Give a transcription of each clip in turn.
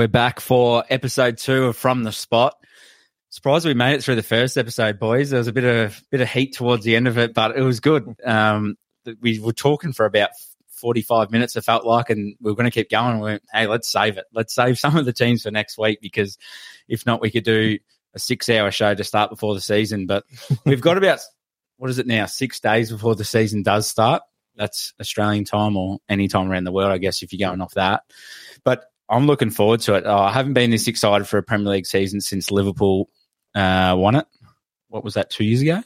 We're back for episode two of From the Spot. Surprised we made it through the first episode, boys. There was a bit of bit of heat towards the end of it, but it was good. Um, we were talking for about forty five minutes. It felt like, and we were going to keep going. We went, hey, let's save it. Let's save some of the teams for next week because if not, we could do a six hour show to start before the season. But we've got about what is it now? Six days before the season does start. That's Australian time or any time around the world, I guess, if you're going off that. But I'm looking forward to it. Oh, I haven't been this excited for a Premier League season since Liverpool uh, won it. What was that? Two years ago?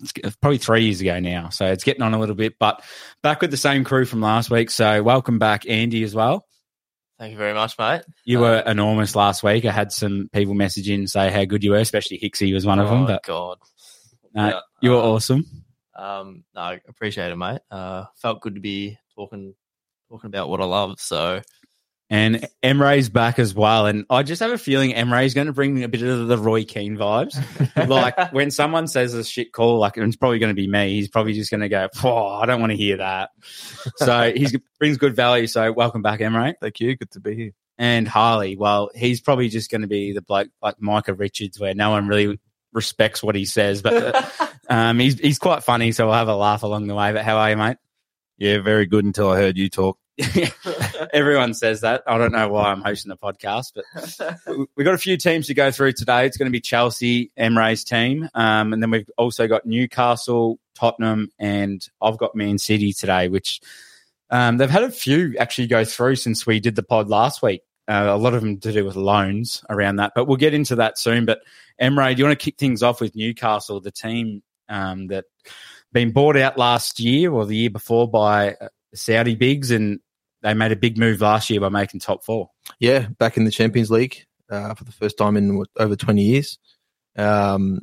It's probably three years ago now. So it's getting on a little bit, but back with the same crew from last week. So welcome back, Andy, as well. Thank you very much, mate. You were uh, enormous last week. I had some people message in say how good you were, especially Hicksy was one of them. Oh, But God. no, Yeah, you were uh, awesome. Um, no, I appreciate it, mate. Uh, felt good to be talking talking about what I love. So And Emre's back as well. And I just have a feeling Emre's going to bring me a bit of the Roy Keane vibes. like when someone says a shit call, like it's probably going to be me. He's probably just going to go, "Oh, I don't want to hear that." So he brings good value. So welcome back, Emre Thank you. Good to be here. and Harley. Well, he's probably just going to be the bloke like Micah Richards, where no one really respects what he says, but um, he's he's quite funny. So we'll have a laugh along the way. But how are you, mate? Yeah, very good until I heard you talk. Everyone says that. I don't know why I'm hosting the podcast, but we- we've got a few teams to go through today. It's going to be Chelsea, Emre's team, um, and then we've also got Newcastle, Tottenham, and I've got Man City today, which um, they've had a few actually go through since we did the pod last week. Uh, a lot of them to do with loans around that, but we'll get into that soon. But Emre, do you want to kick things off with Newcastle, the team um, that been bought out last year or the year before by uh, Saudi bigs, and they made a big move last year by making top four. Yeah, back in the Champions League uh, for the first time in over 20 years. Um,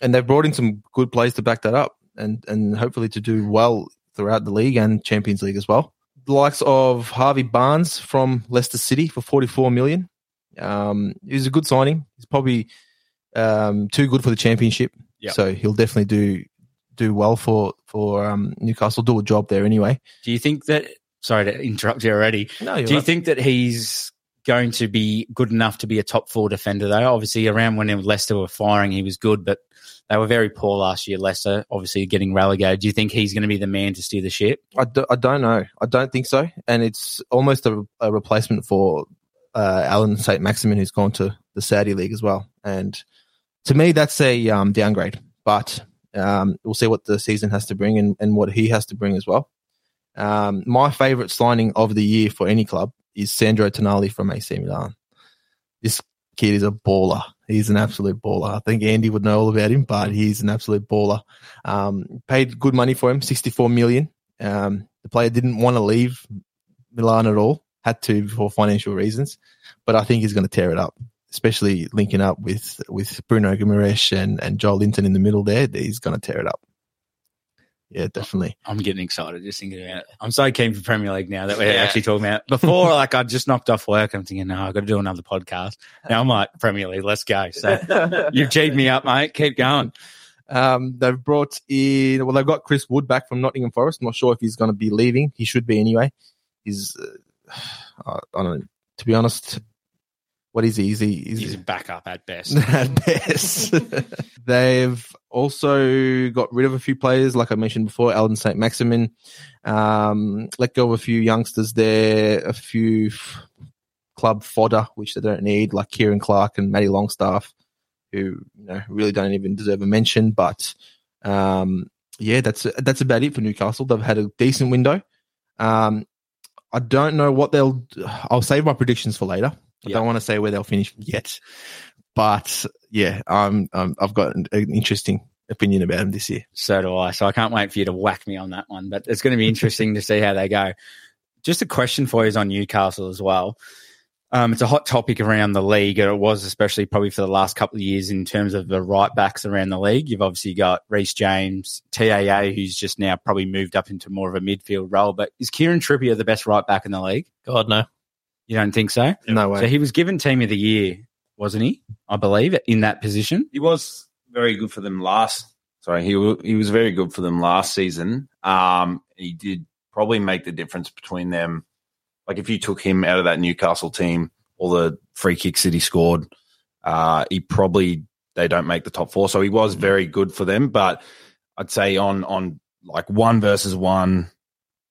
and they've brought in some good players to back that up and, and hopefully to do well throughout the league and Champions League as well. The likes of Harvey Barnes from Leicester City for 44 million. Um, he's a good signing. He's probably um, too good for the championship. Yep. So he'll definitely do do well for for um, Newcastle. Do a job there anyway. Do you think that? Sorry to interrupt you already. No, you're Do you right. think that he's going to be good enough to be a top four defender? Though, obviously, around when Leicester were firing, he was good, but they were very poor last year. Leicester, obviously, getting relegated. Do you think he's going to be the man to steer the ship? I don't know. I don't think so. And it's almost a, a replacement for uh, Allan St. Maximin, who's gone to the Saudi League as well. And to me, that's a um, downgrade. But um, we'll see what the season has to bring and, and what he has to bring as well. Um, my favourite signing of the year for any club is Sandro Tonali from AC Milan. This kid is a baller. He's an absolute baller. I think Andy would know all about him, but he's an absolute baller. Um, paid good money for him, 64 million. Um, the player didn't want to leave Milan at all, had to for financial reasons, but I think he's going to tear it up, especially linking up with, with Bruno Guimaraes and, and Joelinton in the middle there. He's going to tear it up. Yeah, definitely. I'm getting excited just thinking about it. I'm so keen for Premier League now that we're Yeah. actually talking about. it. Before, like I just knocked off work. I'm thinking, no, I've got to do another podcast. Now I'm like Premier League, let's go. So you've cheated me up, mate. Keep going. Um, they've brought in, well, they've got Chris Wood back from Nottingham Forest. I'm not sure if he's going to be leaving. He should be anyway. He's, uh, I I don't know, to be honest, what is he? Is he, is He's he a backup at best. at best. They've also got rid of a few players, like I mentioned before, Allan St. Maximin. Um, let go of a few youngsters there, a few f- club fodder, which they don't need, like Ciaran Clark and Matty Longstaff, who you know really don't even deserve a mention. But um, yeah, that's that's about it for Newcastle. They've had a decent window. Um, I don't know what they'll. I'll save my predictions for later. I Yeah. don't want to say where they'll finish yet, but yeah, um, um, I've got an, an interesting opinion about them this year. So do I. So I can't wait for you to whack me on that one. But it's going to be interesting to see how they go. Just a question for you is on Newcastle as well. Um, it's a hot topic around the league, and it was especially probably for the last couple of years in terms of the right backs around the league. You've obviously got Reece James, TAA, who's just now probably moved up into more of a midfield role. But is Kieran Trippier the best right back in the league? God no. You don't think so? No way. So he was given Team of the Year, wasn't he? I believe in that position. he was very good for them last. Sorry, he he was very good for them last season. Um, he did probably make the difference between them. Like if you took him out of that Newcastle team all the free kicks that he scored, uh, he probably they don't make the top four. So he was very good for them. But I'd say on on like one versus one,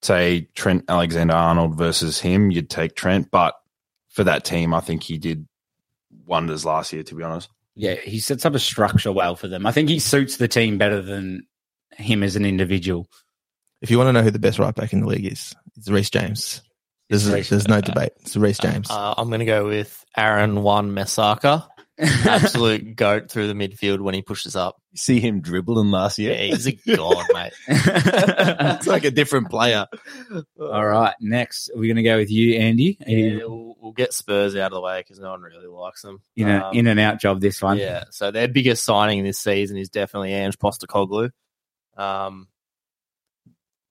say Trent Alexander Arnold versus him, you'd take Trent. But for that team, I think he did wonders last year. To be honest, Yeah, he sets up a structure well for them. I think he suits the team better than him as an individual. If you want to know who the best right back in the league is, it's Reece James. There's, It's Reece. there's no debate. It's Reece James. Uh, I'm going to go with Aaron Wan-Bissaka. Absolute goat through the midfield when he pushes up. you see him dribbling last Yeah, he's a god, mate. it's like a different player. All right, next we're going to go with you, Andy. Are you Yeah, we'll, we'll get Spurs out of the way because no one really likes them. in a Um, in and out job this one. Yeah, so their biggest signing this season is definitely Ange Postecoglou. Um,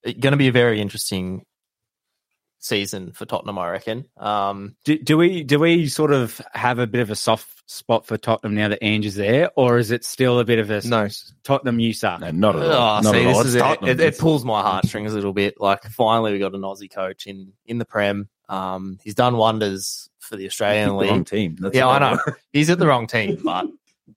going to be a very interesting season for Tottenham, I reckon. Um, Do, do we do we sort of have a bit of a soft spot for Tottenham now that Ange is there, or is it still a bit of a No. Tottenham you suck? no, not at oh, all. Not see, at all. this It's is it, it, it pulls my heartstrings a little bit. Like, finally, we got an Aussie coach in in the Prem. Um, he's done wonders for the Australian the wrong team. That's Yeah. I know. He's at the wrong team, but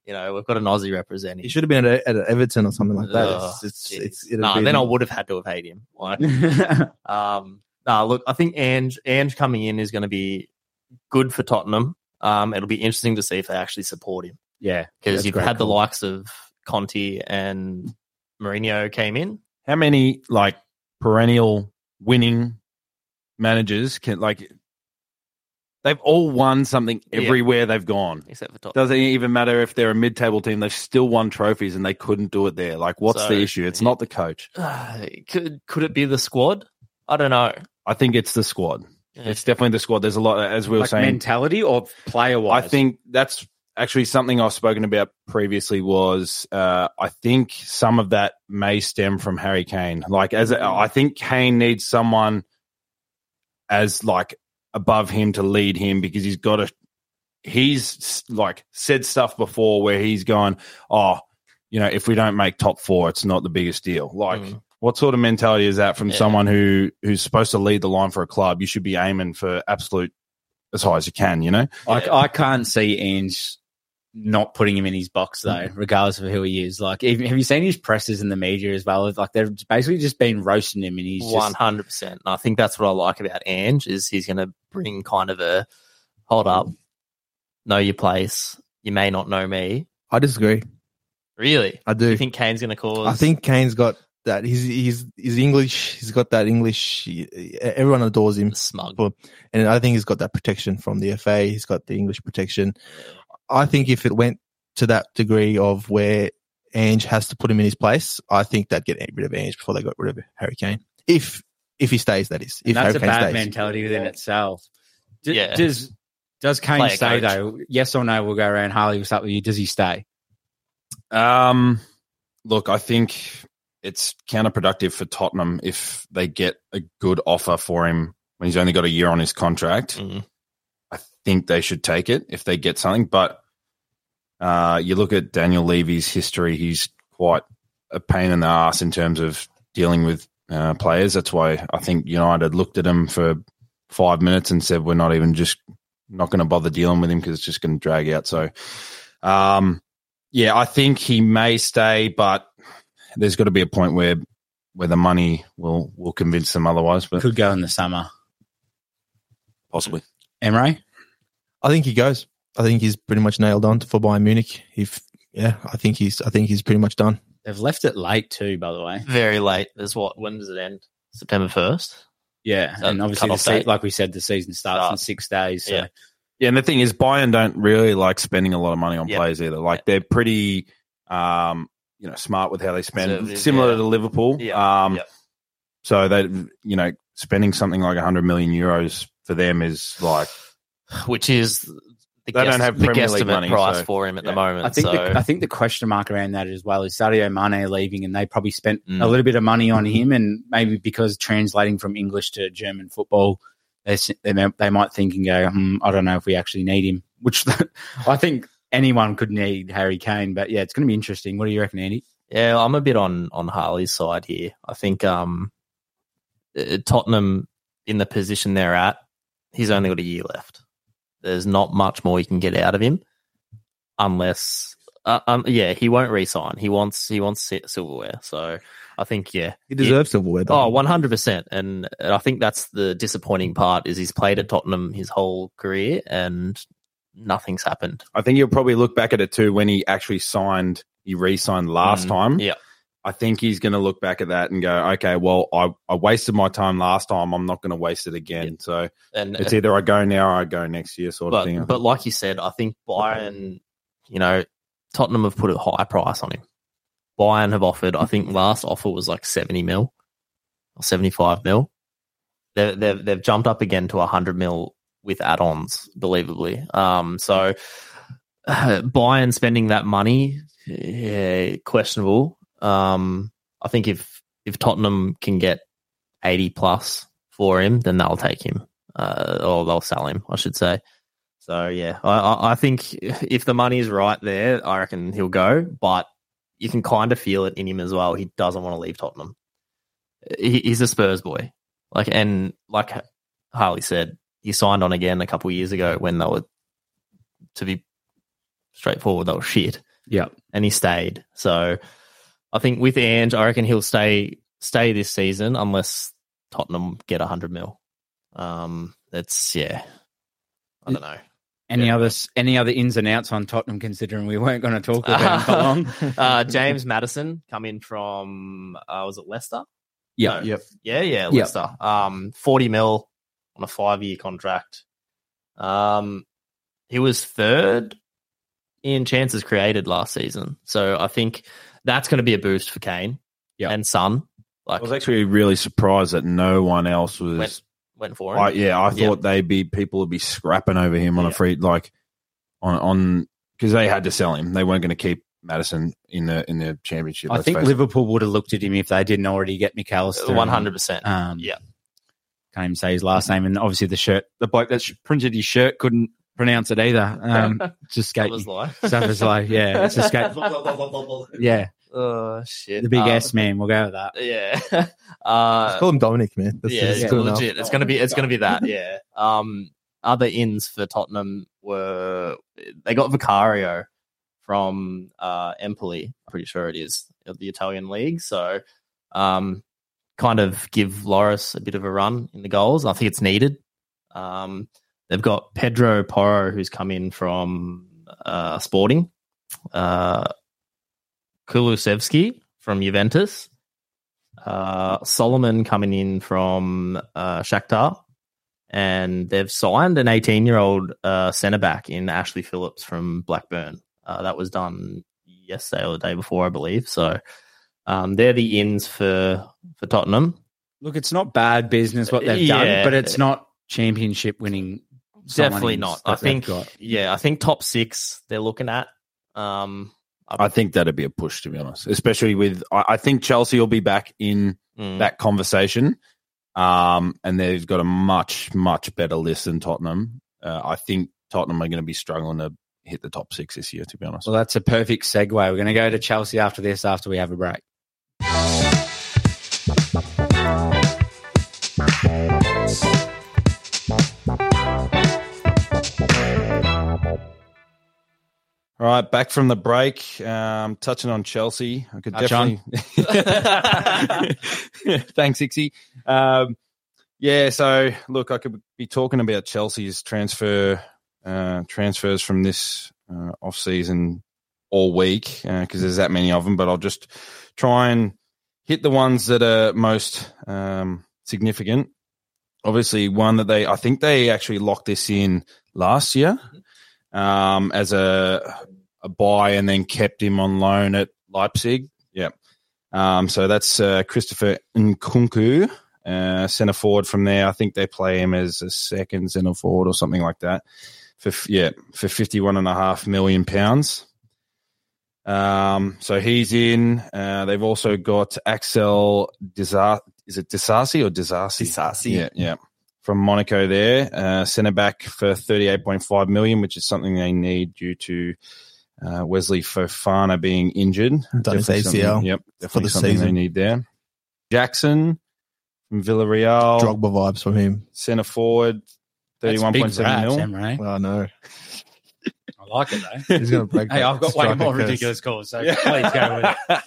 you know we've got an Aussie representing. He should have been at, at Everton or something like that. Ugh, It's, it's, jeez. it's, Nah, been- then I would have had to have hated him. Like, Um, look, I think Ange, Ange coming in is going to be good for Tottenham. Um, it'll be interesting to see if they actually support him yeah, because you've had the likes of Conte and Mourinho came in. How many like perennial winning managers can like? They've all won something Yeah. everywhere they've gone. Except for Tottenham. Doesn't even matter if they're a mid-table team; they've still won trophies, and they couldn't do it there. Like, what's So- the issue? It's not the coach. could could it be the squad? I don't know. I think it's the squad. It's definitely the squad. There's a lot, as we were like saying. mentality or player wise. I think that's actually something I've spoken about previously. Was uh, I think some of that may stem from Harry Kane. Like as a, I think Kane needs someone as like above him to lead him because he's got a. He's like said stuff before where he's going, oh, you know, if we don't make top four, it's not the biggest deal. Like. Mm. What sort of mentality is that from Yeah. someone who who's supposed to lead the line for a club? You should be aiming for absolute as high as you can, you know? I, Yeah. I can't see Ange not putting him in his box though, mm-hmm. regardless of who he is. Like, even, have you seen his presses in the media as well? Like, they've basically just been roasting him, and he's hundred percent. I think that's what I like about Ange is he's going to bring kind of a hold up, know your place. You may not know me. I disagree. Really? I Do do. you think Kane's going to cause? I think Kane's got that. He's he's he's English. He's got that English. Everyone adores him, smug. for- and I think he's got that protection from the FA. He's got the English protection. I think if it went to that degree of where Ange has to put him in his place, I think they'd get rid of Ange before they got rid of Harry Kane. If if he stays, that is. If and that's Harry a Kane bad stays. mentality within itself. D- Yeah. Does does Kane Player stay coach. though? Yes or no? We'll go around. Harley, we'll start with you. Does he stay? Um, look, I think it's counterproductive for Tottenham if they get a good offer for him when he's only got a year on his contract. Mm. I think they should take it if they get something. But uh, you look at Daniel Levy's history; he's quite a pain in the ass in terms of dealing with uh, players. That's why I think United looked at him for five minutes and said, "We're not even just not going to bother dealing with him because it's just going to drag out." So, um, yeah, I think he may stay, but there's got to be a point where where the money will will convince them otherwise. But Could go in the summer. possibly. Emre? I think he goes. I think he's pretty much nailed on for Bayern Munich. If yeah, I think he's I think he's pretty much done. They've left it late too, by the way. Very late. There's what? When does it end? September first. Yeah, So and obviously, the se- like we said, the season starts in six days. So Yeah. Yeah, and the thing is, Bayern don't really like spending a lot of money on Yeah. players either. Like they're pretty, um, you know, smart with how they spend. Conservative, Similar yeah. to Liverpool. Yeah, Um, yeah. So they, you know, spending something like hundred million euros for them is like which is the, They don't have the Premier League guesstimate money, price so- for him at Yeah. the moment. I think so the, I think the question mark around that as well is Sadio Mane leaving, and they probably spent Mm. a little bit of money on him, and maybe because translating from English to German football, they they, they might think and go, hmm, I don't know if we actually need him. Which I think anyone could need Harry Kane, but yeah, it's going to be interesting. What do you reckon, Andy? yeah, I'm a bit on on Harley's side here. I think um, uh, Tottenham in the position they're at, he's only got a year left. There's not much more you can get out of him, unless, uh, um, yeah, he won't resign. He wants he wants silverware. So I think yeah, He deserves silverware. Oh, though. 100%. And I think that's the disappointing part is he's played at Tottenham his whole career and nothing's happened. I think you'll probably look back at it too when he actually signed, he re-signed last Mm, time. yeah. I think he's going to look back at that and go, okay, well, I, I wasted my time last time. I'm not going to waste it again. So And it's either I go now or I go next year, sort of thing. But like you said, I think Bayern, you know, Tottenham have put a high price on him. Bayern have offered, I think last offer was like 70 mil or 75 mil. They've, they've, they've jumped up again to 100 mil with add-ons, believably. Um, so uh, Bayern spending that money, yeah, questionable. Um, I think if, if Tottenham can get 80 plus for him, then they'll take him, uh, or they'll sell him, I should say. So yeah, I, I think if the money is right there, I reckon he'll go. But you can kind of feel it in him as well. He doesn't want to leave Tottenham. He, he's a Spurs boy, like and like Harley said, he signed on again a couple of years ago when they were, to be straightforward, they were shit, Yeah. and he stayed. So I think with Ange, I reckon he'll stay stay this season unless Tottenham get hundred mil. Um, it's yeah, I don't know. Any Yeah. other any other ins and outs on Tottenham? Considering we weren't going to talk about him for long. uh, James Maddison coming from uh, was it Leicester? Yeah. No. Yep. Yeah, yeah, Yep. Leicester. Um, forty mil on a five year contract. Um, he was third in chances created last season, so I think that's going to be a boost for Kane Yep. and Son. I was actually really surprised that no one else was. went went for him. I, yeah, I Yeah. thought they'd be people would be scrapping over him on a free like on on because they had to sell him. They weren't going to keep Maddison in the in the championship. I think face it. Liverpool would have looked at him if they didn't already get Mac Allister. One hundred percent. Um, Yeah. Can't even say his last name, and obviously the shirt, the bloke that printed his shirt couldn't pronounce it either. Um, just That escaped. was like Stuff is like, yeah, it's escaped. Yeah, Oh shit! the big Uh, S man. We'll go with that. Yeah. uh, Just call him Dominic, man. That's, yeah, that's it's good enough. legit. It's gonna be it's gonna be that. Yeah. Um, other ins for Tottenham were they got Vicario from uh Empoli. I'm pretty sure it is of the Italian league. So, um, kind of give Loris a bit of a run in the goals. I think it's needed. Um, they've got Pedro Porro who's come in from uh Sporting. Uh, Kulusevski from Juventus. Uh, Solomon coming in from uh, Shakhtar, and they've signed an 18 year old uh, centre back in Ashley Phillips from Blackburn. Uh, that was done yesterday or the day before, I believe. So um, they're the ins for for Tottenham. Look, it's not bad business what they've done, but it's not championship winning. Definitely not. I think, got. yeah, I think top six they're looking at. Um, I think that'd be a push to be honest, especially with I, I think Chelsea will be back in mm, that conversation, um, and they've got a much much better list than Tottenham. Uh, I think Tottenham are going to be struggling to hit the top six this year. To be honest, Well, that's a perfect segue. We're going to go to Chelsea after this, after we have a break. All right, back from the break. Um, touching on Chelsea, I could Touch definitely. Thanks, Ixie. Um, yeah, so look, I could be talking about Chelsea's transfer uh, transfers from this uh, off season all week because there's that many of them. But I'll just try and hit the ones that are most um, significant. Obviously, one that they I think they actually locked this in last year um, as a a buy and then kept him on loan at Leipzig. Yeah. Um, so that's uh, Christopher Nkunku, uh, centre forward from there. I think they play him as a second centre forward or something like that. For yeah, for fifty one and a half million pounds. Um, so he's in. Uh, they've also got Axel Disa- Is it Disasi or Disasi? Disasi. Yeah, yeah. From Monaco there, uh, centre back for thirty eight point five million, which is something they need due to uh, Wesley Fofana being injured. Done his Definitely ACL something- Yep, definitely the something they need there. Jackson from Villarreal, Drogba vibes from him. centre forward, thirty-one point seven mil. Emre. Well, no, I like it though. he's going to break. hey, I've got way striker more curse. ridiculous calls, so please go with it.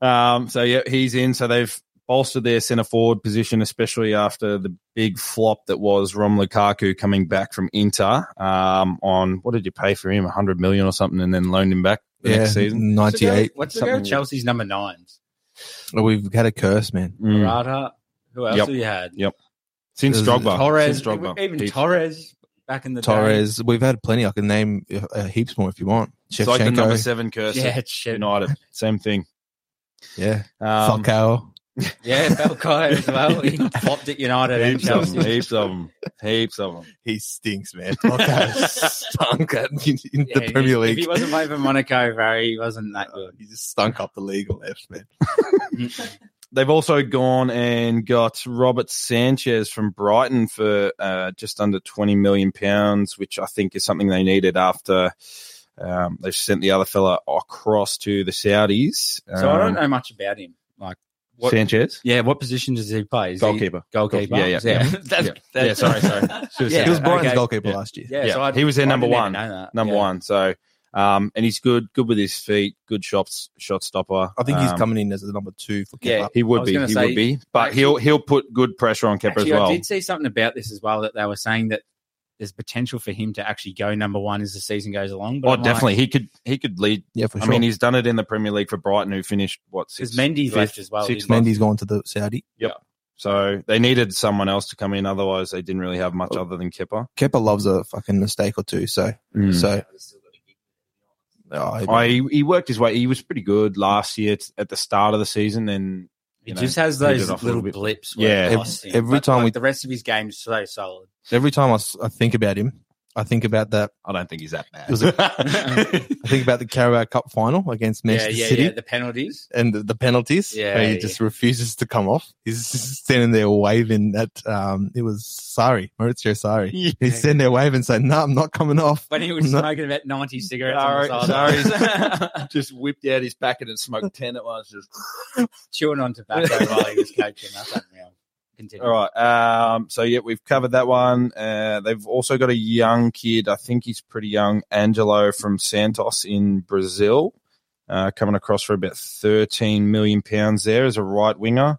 um, so yeah, he's in. So they've bolstered their centre forward position, especially after the big flop that was Rom Lukaku coming back from Inter. Um, on what did you pay for him? hundred million or something, and then loaned him back the Yeah, next season. ninety-eight. What's the go? Something- Chelsea's number nines. Well, we've had a curse, man. Mm. Morata. Who else Yep. have you had? Yep. Since There's Drogba, Torres. Since Drogba. Even Heaps. Torres back in the day. Torres. We've had plenty. I can name uh, heaps more if you want. It's like the number seven curse. Yeah, at shit. United, same thing. Yeah, Um, Falcao. Yeah, Falcao as well. He flopped at United heaps of them. Heaps of them. Heaps of them. He stinks, man. Falcao stunk at, in, in Yeah, the Premier If League. he wasn't playing for Monaco, bro, he wasn't that good. He just stunk up the league or left, man. They've also gone and got Robert Sanchez from Brighton for uh, just under twenty million pounds, which I think is something they needed after um, they've sent the other fella across to the Saudis. So I don't Um, know much about him. Like, what, Sanchez, yeah, what position does he play? Is he goalkeeper. goalkeeper. Yeah, yeah, yeah. That's- Yeah. that's- Yeah, sorry, sorry. Yeah, he was said Brighton's okay. goalkeeper Yeah. last year. Yeah, Yeah, so I, he was their number one. Number Yeah. one. So, um, and he's good, good with his feet, good shots, shot stopper. I think he's Um, coming in as the number two for Kepa. Yeah. He would be, he say- would be, but Actually- he'll he'll put good pressure on Kepa Actually, as well. I did see something about this as well that they were saying that there's potential for him to actually go number one as the season goes along. But Oh, I'm like, definitely, he could he could lead. Yeah, for I sure. mean, he's done it in the Premier League for Brighton, who finished what six. because Mendy's fifth, left as well. sixth didn't he? Mendy's gone to the Saudi. Yep. So they needed someone else to come in. Otherwise, they didn't really have much Oh. other than Kepa. Kepa loves a fucking mistake or two. So, so. Oh, he- Oh, he, he worked his way. He was pretty good last year t- at the start of the season. And He know, just has those little little blips. Yeah. Every- every But, time like, we- the rest of his game's so solid. every time I think about him, I think about that. I don't think he's that bad. It was I think about the Carabao Cup final against Yeah, Manchester yeah, City yeah. The penalties. and the, the penalties. Yeah, where he yeah. just refuses to come off. He's just standing there waving at. Um, it was sorry, Maurizio Sorry. He's standing there waving, saying, "No, I'm not coming off." When he was No. smoking about 90 cigarettes Sorry, on the side. just whipped out his packet and smoked 10 at once. Just chewing on tobacco while he was coaching. That's unreal. Continue. All right. Um, so yeah, we've covered that one. Uh, they've also got a young kid. I think he's pretty young, Angelo from Santos in Brazil, uh, coming across for about thirteen million pounds there as a right winger.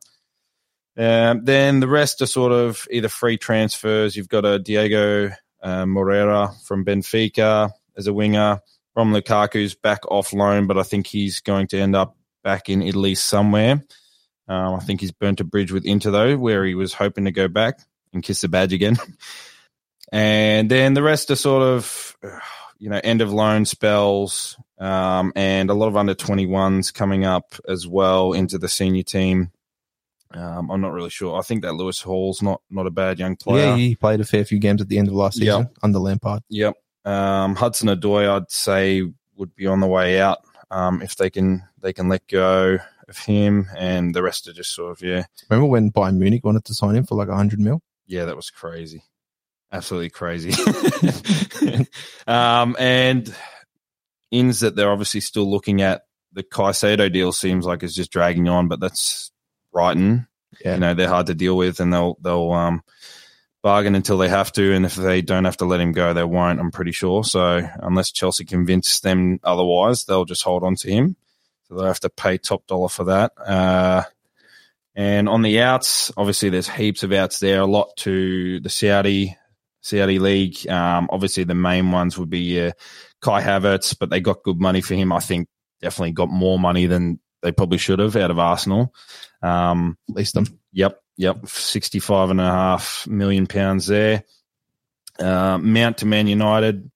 Um, then the rest are sort of either free transfers. You've got a Diego uh, Moreira from Benfica as a winger. Rom Lukaku's back off loan, but I think he's going to end up back in Italy somewhere. Um, I think he's burnt a bridge with Inter though, where he was hoping to go back and kiss the badge again. and then the rest are sort of, you know, end of loan spells, um, and a lot of under 21s coming up as well into the senior team. Um, I'm not really sure. I think that Lewis Hall's not not a bad young player. Yeah, he played a fair few games at the end of last season under Lampard. Yep. Um, Hudson Odoi, I'd say, would be on the way out um, if they can they can let go of him, and the rest are just sort of yeah, Remember when Bayern Munich wanted to sign him for like hundred mil? yeah, that was crazy, absolutely crazy. um, and ins that they're obviously still looking at. The Caicedo deal seems like it's just dragging on, but that's Brighton. Yeah. You know they're hard to deal with, and they'll they'll um, bargain until they have to, and if they don't have to let him go, they won't. I'm pretty sure. So unless Chelsea convince them otherwise, they'll just hold on to him. So they'll have to pay top dollar for that. Uh, and on the outs, obviously there's heaps of outs there. A lot to the Saudi Saudi league. Um, obviously the main ones would be uh, Kai Havertz, but they got good money for him. I think definitely got more money than they probably should have out of Arsenal. Um, At least them. Yep, yep, sixty-five and a half million pounds there. Uh, Mount to Man United,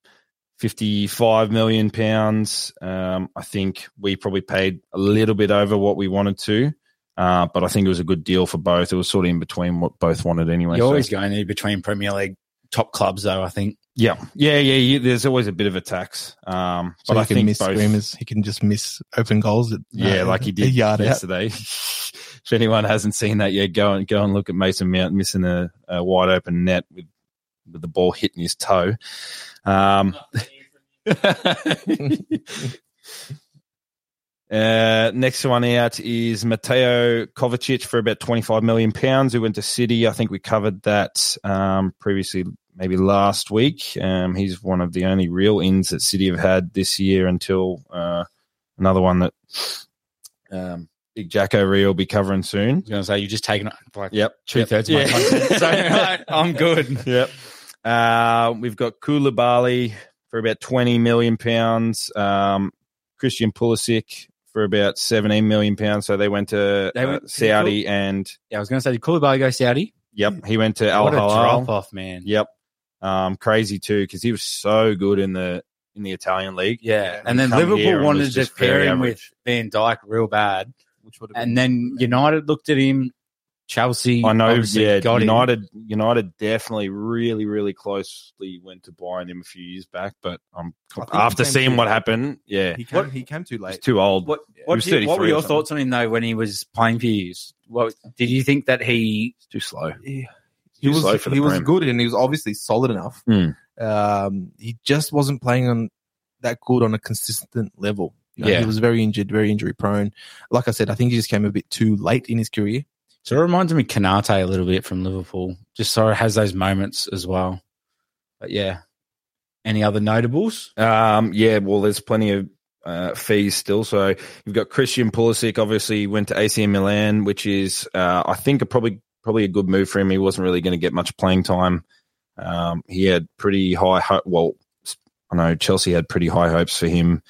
fifty-five million pounds. Um, I think we probably paid a little bit over what we wanted to, uh, but I think it was a good deal for both. It was sort of in between what both wanted anyway. You're so- always going in between Premier League top clubs, though, I think. yeah, yeah, yeah, yeah. There's always a bit of a tax, um, So but he I can think miss both. screamers. He can just miss open goals. At, Yeah, uh, like he did yard yesterday. if anyone hasn't seen that yet, go and go and look at Mason Mount missing a, a wide open net with with the ball hitting his toe. Um, uh, next one out is Mateo Kovacic for about twenty five million pounds. Who went to City? I think we covered that um, previously maybe last week. Um, he's one of the only real ins that City have had this year until uh, another one that um, Big Jacko Ree will be covering soon. I was going to say, you just taken like Yep. two thirds of my Yeah. content. So I'm good. Yep. Uh, we've got Koulibaly for about 20 million pounds. Um, Christian Pulisic for about 17 million pounds. So they went to They uh, went- Saudi and Yeah, I was going to say, did Koulibaly go Saudi? yep, he went to Al what a drop off, man. Yep. Um, crazy too because he was so good in the in the Italian league. Yeah, and then Liverpool wanted to just pair very him with. Van Dijk real bad, Which would and then United looked at him. Chelsea, I know. Yeah, got him. United. United definitely really, really closely went to buying him a few years back, but um, I think after seeing what late. happened, yeah, he came, he came too he's late. too old. What He what, was did you- what were your thoughts on him though when he was playing for you? What did you think that he? It's too slow. he, Too was slow for the he was good and he was obviously solid enough. Hmm. Um, he just wasn't playing on that good on a consistent level. You know, Yeah. he was very injured, very injury prone. Like I said, I think he just came a bit too late in his career. So it reminds me of Konaté a little bit from Liverpool. Just sort of has those moments as well. But yeah, any other notables? Um, yeah, well, there's plenty of uh, fees still. So you've got Christian Pulisic. Obviously, went to AC Milan, which is uh, I think a probably probably a good move for him. He wasn't really going to get much playing time. Um, he had pretty high. Ho- well, I know Chelsea had pretty high hopes for him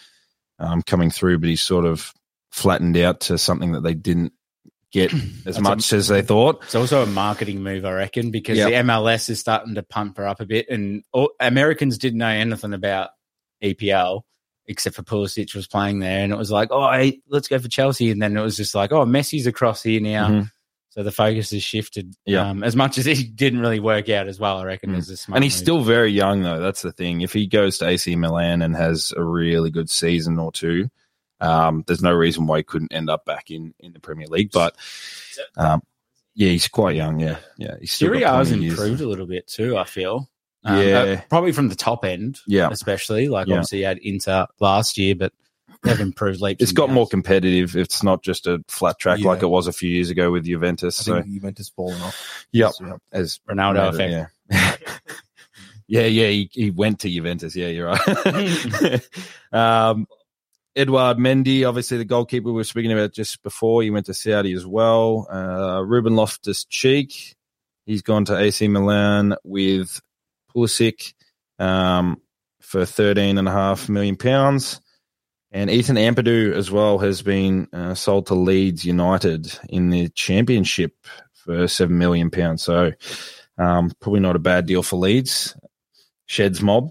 um, coming through, but he's sort of flattened out to something that they didn't get as much a- as they thought. It's also a marketing move, I reckon, because Yep. the MLS is starting to pump her up a bit, and all, Americans didn't know anything about EPL except for Pulisic was playing there, and it was like, oh, hey, let's go for Chelsea, and then it was just like, oh, Messi's across here now, Mhm. so the focus has shifted. Yeah. um, as much as it didn't really work out as well, I reckon. Mm. As And he's move. still very young, though. That's the thing. If he goes to AC Milan and has a really good season or two, um, there's no reason why he couldn't end up back in, in the Premier League. But um, yeah, he's quite young. Yeah, yeah. He's still got Serie A has plenty of years. improved a little bit too. I feel, Um, Yeah. uh, probably from the top end, Yeah, especially like Yeah. obviously you had Inter last year, but they've improved leaps. it's and got bounds. more competitive. It's not just a flat track Yeah. like it was a few years ago with Juventus. I So think Juventus fallen off. Yep. So, yeah. as Ronaldo effect. Yeah. yeah, yeah, he, he went to Juventus. Yeah, you're right. um, Edouard Mendy, obviously the goalkeeper we were speaking about just before, he went to Saudi as well. Uh, Ruben Loftus Cheek, he's gone to AC Milan with Pulisic um, for thirteen and a half million pounds. And Ethan Ampadu as well has been uh, sold to Leeds United in the Championship for seven million pounds. So um, probably not a bad deal for Leeds. Sheds mob.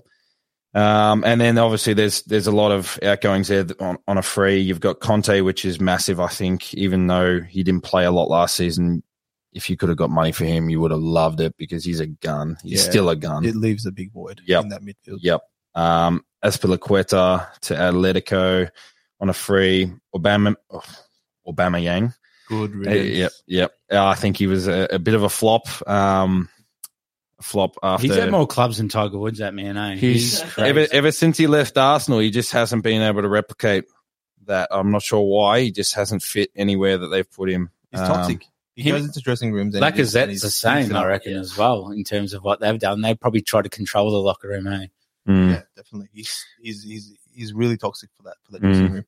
Um, and then obviously there's there's a lot of outgoings there on, on a free. You've got Kanté, which is massive. I think even though he didn't play a lot last season, if you could have got money for him, you would have loved it because he's a gun. He's Yeah. still a gun. It leaves a big void Yep. in that midfield. Yep. Um, Azpilicueta to Atletico on a free. Obama, oh, Aubameyang. Good. Uh. Yep, yep. Uh, I think he was a, a bit of a flop. Um, flop after He's had more clubs than Tiger Woods, that man. Eh? he's crazy. ever ever since he left Arsenal, he just hasn't been able to replicate that. I'm not sure why. He just hasn't fit anywhere that they've put him. He's Um, toxic. He him- goes into dressing rooms. and he and Lacazette's the same, I reckon, Yeah. as well, in terms of what they've done. They probably try to control the locker room, eh? mm. Yeah, definitely. He's he's he's he's really toxic for that for that Mm. dressing room.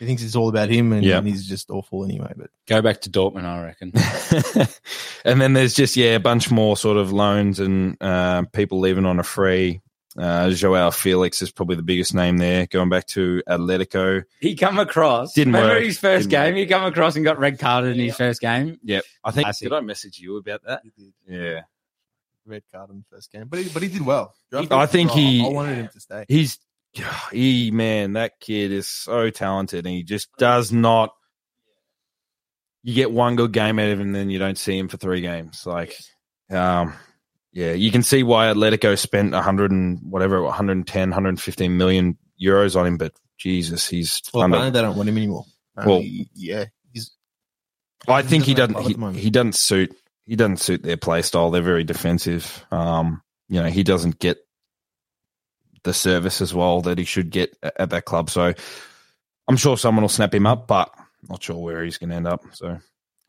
He thinks it's all about him, and, Yeah. and he's just awful anyway. But Go back to Dortmund, I reckon. and then there's just yeah a bunch more sort of loans and uh, people leaving on a free. Uh, Joao Felix is probably the biggest name there. Going back to Atletico, he come across. Didn't remember work. his first Didn't game? He come across and got red carded in his first game. Yep, I think. Classic. Did I message you about that? he did Yeah, red card in the first game, but he, but he did well. I think he- I wanted him to stay. he's he man. That kid is so talented, and he just does not. You get one good game out of him, then you don't see him for three games. Like, um, yeah, you can see why Atletico spent 100 and whatever, 110, 115 million euros on him. But Jesus, he's Well, under- apparently they don't want him anymore. Well- yeah, he's. I think he doesn't. He, at the moment. he doesn't suit. He doesn't suit their play style. They're very defensive. Um, you know, he doesn't get the service as well that he should get at, at that club. So I'm sure someone will snap him up, but not sure where he's going to end up. So,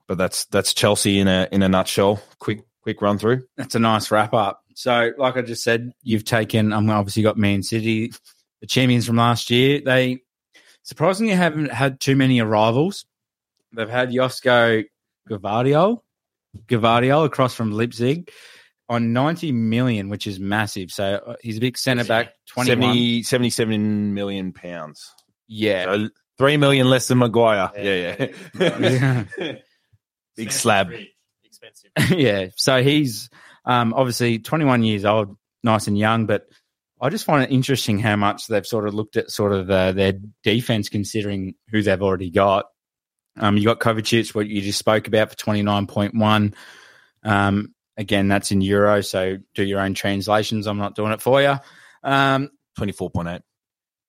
but that's that's Chelsea in a in a nutshell. Quick quick run through. That's a nice wrap up. So, like I just said, you've taken. I'm obviously got Man City, the champions from last year. They surprisingly haven't had too many arrivals. They've had Josko Gvardiol, Gvardiol across from Leipzig on 90 million, which is massive. So uh, he's a big centre back, 21. 70, 77 million pounds. Yeah. So three million less than Maguire. Yeah, yeah. Yeah. Big slab. Expensive. yeah. So he's um, obviously 21 years old, nice and young, but I just find it interesting how much they've sort of looked at sort of uh, their defense, considering who they've already got. Um, you got Kovacic, what you just spoke about for 29.1. Um, again, that's in euro, so do your own translations. I'm not doing it for you. Um, 24.8.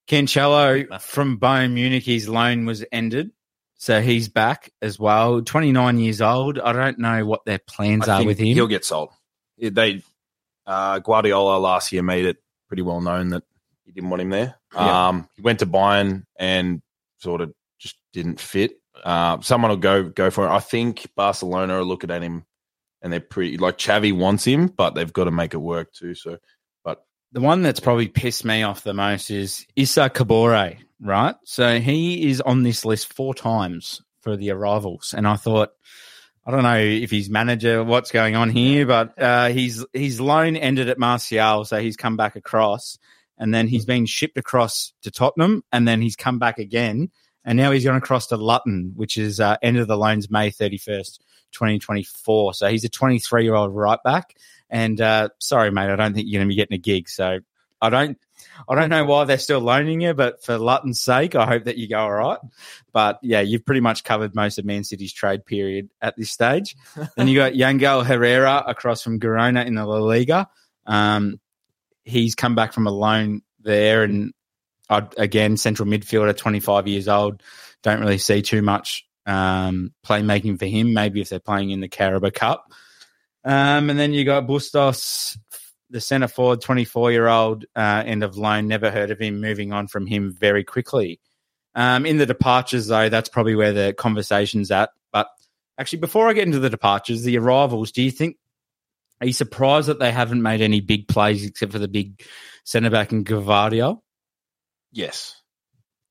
Cancelo from Bayern Munich, his loan was ended. So he's back as well. 29 years old. I don't know what their plans I are with him. He'll get sold. They uh, Guardiola last year made it pretty well known that he didn't want him there. Yeah. Um, he went to Bayern and sort of just didn't fit. Uh, someone will go go for it. I think Barcelona are looking at him and they're pretty like Xavi wants him, but they've got to make it work too. So but The one that's probably pissed me off the most is Issa Kabore, right? So he is on this list four times for the arrivals. And I thought, I don't know if he's manager, what's going on here, but uh, he's his loan ended at Martial, so he's come back across, and then he's been shipped across to Tottenham, and then he's come back again, and now he's gone across to Luton, which is uh, end of the loans May thirty first, twenty twenty four. So he's a twenty three year old right back, and uh, sorry, mate, I don't think you're going to be getting a gig. So I don't. I don't know why they're still loaning you, but for Luton's sake, I hope that you go all right. But yeah, you've pretty much covered most of Man City's trade period at this stage. then you got Yangel Herrera across from Girona in the La Liga. Um, he's come back from a loan there, and i again, central midfielder, 25 years old. Don't really see too much um, playmaking for him. Maybe if they're playing in the Carabao Cup. Um, and then you got Bustos, the centre forward, 24 year old, uh, end of loan. Never heard of him. Moving on from him very quickly. Um, in the departures, though, that's probably where the conversation's at. But actually, before I get into the departures, the arrivals, do you think, are you surprised that they haven't made any big plays except for the big centre back in Gvardiol? yes,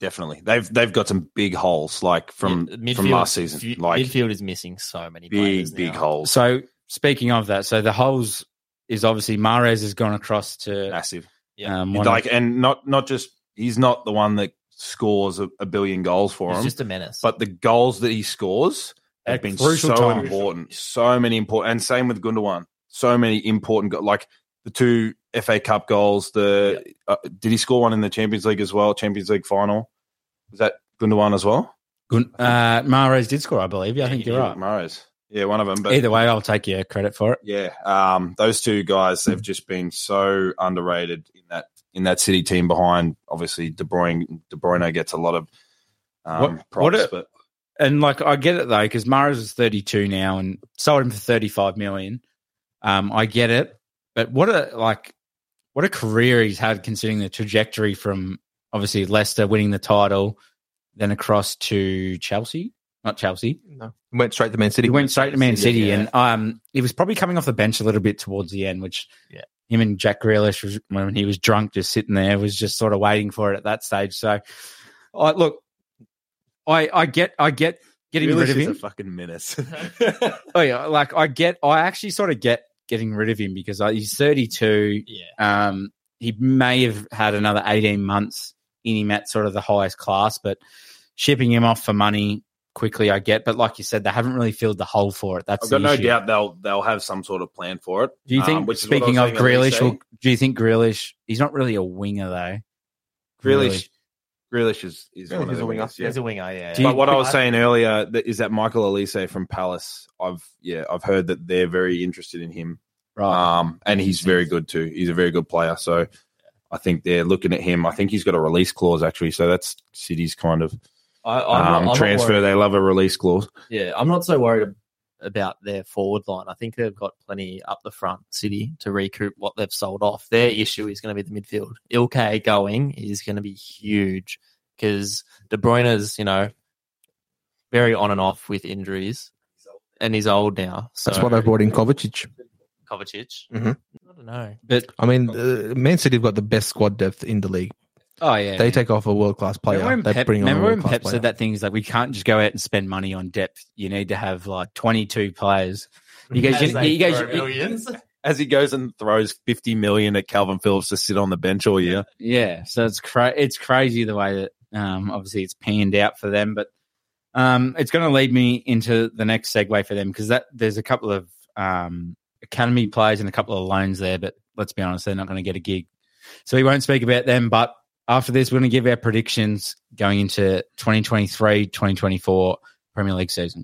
definitely they've they've got some big holes like from Yeah, from last season. midfield- like midfield is missing so many big big now. holes. So, speaking of that, so the holes is obviously Mahrez has gone across to massive. Yeah. um, one of- like and not not just he's not the one that scores a, a billion goals for him, just a menace. but the goals that he scores have At been crucial so times. important, so many important, and same with Gundogan, so many important, go- like the two FA Cup goals. The uh, did he score one in the Champions League as well? Champions League final was that Gundogan as well? Gun- uh, Mahrez did score, I believe. Yeah, I think you're right. Mahrez. Yeah, one of them. But Either way, I'll take your credit for it. Yeah, um, those two guys have just been so underrated in that in that City team behind. Obviously, De Bruyne. De Bruyne gets a lot of um, What- props, what a- but And like, I get it though, because Mahrez is 32 now and sold him for 35 million. Um, I get it, but what a like, what a career he's had considering the trajectory from obviously Leicester winning the title, then across to Chelsea, not Chelsea. No, went straight to Man City. He went straight to Man City, yeah. and um, he was probably coming off the bench a little bit towards the end, which Yeah. him and Jack Grealish was when he was drunk, just sitting there, was just sort of waiting for it at that stage. So, I look, I I get I get getting rid of is him. a fucking menace. oh yeah, like I get I actually sort of get getting rid of him because he's thirty two. yeah, Um, he may have had another eighteen months in him at sort of the highest class, but shipping him off for money quickly, I get. But like you said, they haven't really filled the hole for it. That's I've got no issue. doubt they'll they'll have some sort of plan for it. Do you think? Um, which is what I speaking of Grealish, will, do you think Grealish? He's not really a winger though. Grealish, Grealish is is Grealish one of is a winger. yeah. he's a winger. Yeah, you- But what I was I- saying earlier that is that Michael Olise from Palace. I've yeah, I've heard that they're very interested in him. right? Um, and he's very good too. He's a very good player. So I think they're looking at him. I think he's got a release clause actually. So that's City's kind of I, I'm not- um, I'm transfer. They love a release clause. Yeah, I'm not so worried about their forward line. I think they've got plenty up the front, City, to recoup what they've sold off. Their issue is going to be the midfield. Ilkay going is going to be huge because De Bruyne's, you know, very on and off with injuries, and he's old now. So That's why they brought in Kovacic. Kovacic. Mhm. I don't know. But I mean, uh, Man City have got the best squad depth in the league. Oh yeah, They man. take off a world class player. Remember when They Pep, bring on a remember when Pep said that thing is like we can't just go out and spend money on depth. You need to have like twenty two players. You guys, you, you guys, millions. As he goes and throws 50 million at Kalvin Phillips to sit on the bench all year. yeah. So it's cra- it's crazy the way that um, obviously it's panned out for them, but um, it's going to lead me into the next segue for them because that there's a couple of um, academy players and a couple of loans there, but let's be honest, they're not going to get a gig. So we won't speak about them. But after this, we're going to give our predictions going into 2023 2024 Premier League season.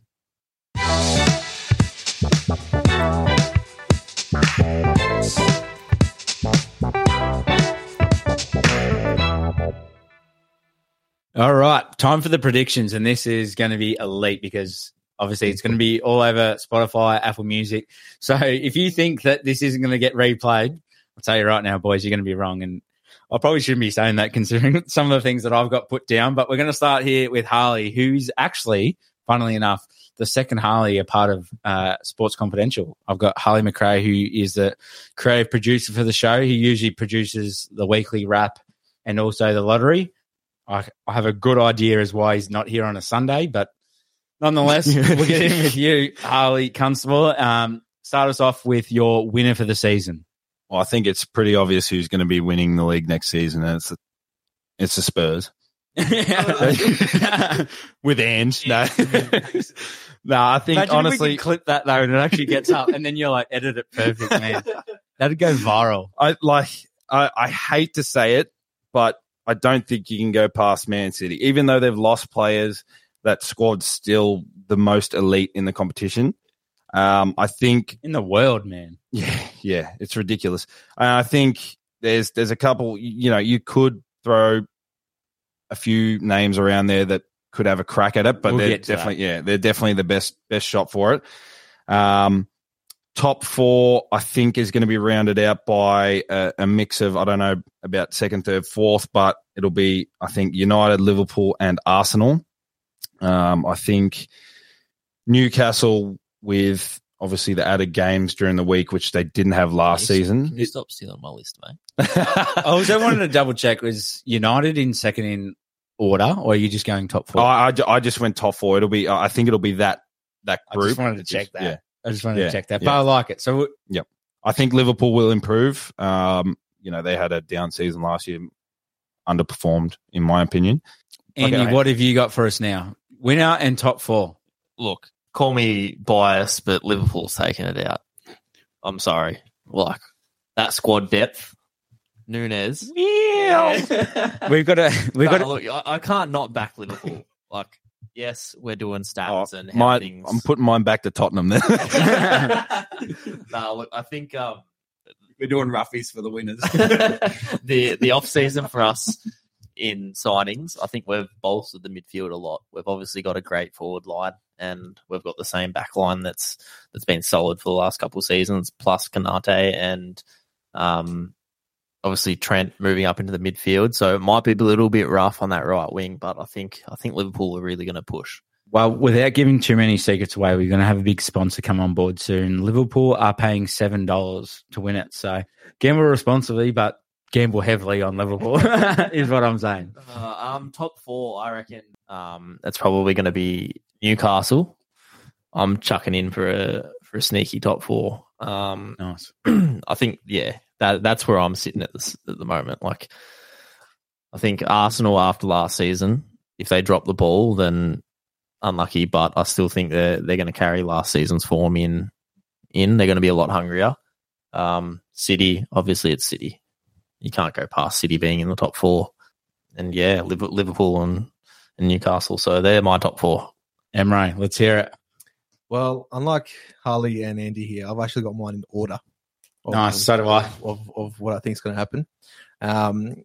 All right, time for the predictions, and this is going to be elite because obviously it's going to be all over Spotify, Apple Music. So if you think that this isn't going to get replayed, I'll tell you right now, boys, you're going to be wrong. And I probably shouldn't be saying that considering some of the things that I've got put down. But we're going to start here with Harley, who's actually, funnily enough, the second Harley, a part of uh, Sports Confidential. I've got Harley McRae, who is the creative producer for the show. He usually produces the weekly wrap and also the lottery. I, I have a good idea as why he's not here on a Sunday, but nonetheless, we'll get in with you, Harley Constable. Um, start us off with your winner for the season. Well, I think it's pretty obvious who's going to be winning the league next season, and it's the, it's the Spurs. With Ange. No. no, I think Imagine if we honestly, clip that though, and it actually gets up, and then you're like, edit it perfect, man. That'd go viral. I like I, I hate to say it, but I don't think you can go past Man City. Even though they've lost players, that squad's still the most elite in the competition. Um, I think In the world, man. yeah, yeah, it's ridiculous. And I think there's there's a couple. You know, you could throw a few names around there that could have a crack at it, but We'll they're definitely yeah, they're definitely the best best shot for it. Um, top four, I think, is going to be rounded out by a, a mix of I don't know about second, third, fourth, but it'll be I think United, Liverpool, and Arsenal. Um, I think Newcastle with obviously the added games during the week, which they didn't have last Can season. you stop stealing my list, mate? I also wanted to double check was United in second in order, or are you just going top four? I, I, I just went top four. It'll be. I think it'll be that that I group. just wanted to check that. Yeah. I just wanted Yeah, to check that, yeah. but I like it. So I think Liverpool will improve. Um, you know, they had a down season last year, underperformed in my opinion. Andy, Okay. what have you got for us now? Winner and top four. Look, call me biased, but Liverpool's taking it out. I'm sorry. Like that squad depth, Nunez. We've got to. We've got to. look, I, I can't not back Liverpool. like, yes, we're doing stats Oh, and how my, things. I'm putting mine back to Tottenham then. no, look, I think um, We're doing roughies for the winners. the the off season for us in signings, I think we've bolstered the midfield a lot. We've obviously got a great forward line, and we've got the same back line that's that's been solid for the last couple of seasons. Plus Konaté and um, obviously Trent moving up into the midfield, so it might be a little bit rough on that right wing. But I think I think Liverpool are really going to push. Well, without giving too many secrets away, we're going to have a big sponsor come on board soon. Liverpool are paying seven dollars to win it, so gamble responsibly, but gamble heavily on Liverpool is what I'm saying. Uh, um, top four, I reckon. Um, that's probably going to be Newcastle. I'm chucking in for a for a sneaky top four. Um, Nice. I think yeah, that that's where I'm sitting at this at the moment. Like, I think Arsenal after last season, if they drop the ball, then unlucky. But I still think they're they're going to carry last season's form in. In they're going to be a lot hungrier. Um, City, obviously, it's City. You can't go past City being in the top four. And yeah, Liverpool and, and Newcastle. So they're my top four. Emre, let's hear it. Well, unlike Harley and Andy here, I've actually got mine in order. of- Nice, so do I. Of, of what I think is going to happen. Um,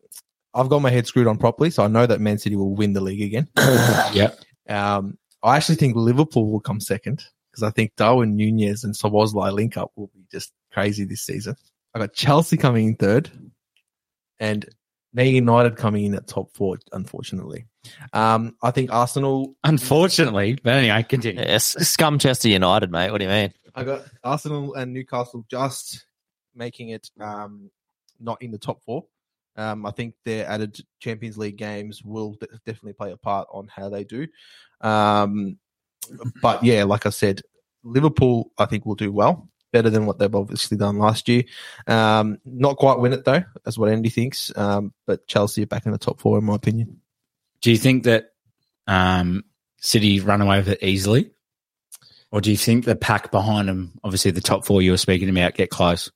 I've got my head screwed on properly, so I know that Man City will win the league again. Yep. Um, I actually think Liverpool will come second because I think Darwin Nunez and Szoboszlai link up will be just crazy this season. I got Chelsea coming in third, and Man United coming in at top four. Unfortunately, um, I think Arsenal. Unfortunately, but anyway, continue. Yes, Scumchester United, mate. What do you mean? I got Arsenal and Newcastle just making it um, not in the top four. Um, I think their added Champions League games will de- definitely play a part on how they do. Um, but yeah, like I said, Liverpool I think will do well, better than what they've obviously done last year. Um, not quite win it though, that's what Andy thinks. Um, but Chelsea are back in the top four in my opinion. Do you think that um, City run away with it easily? Or do you think the pack behind them, obviously the top four you were speaking about, get close?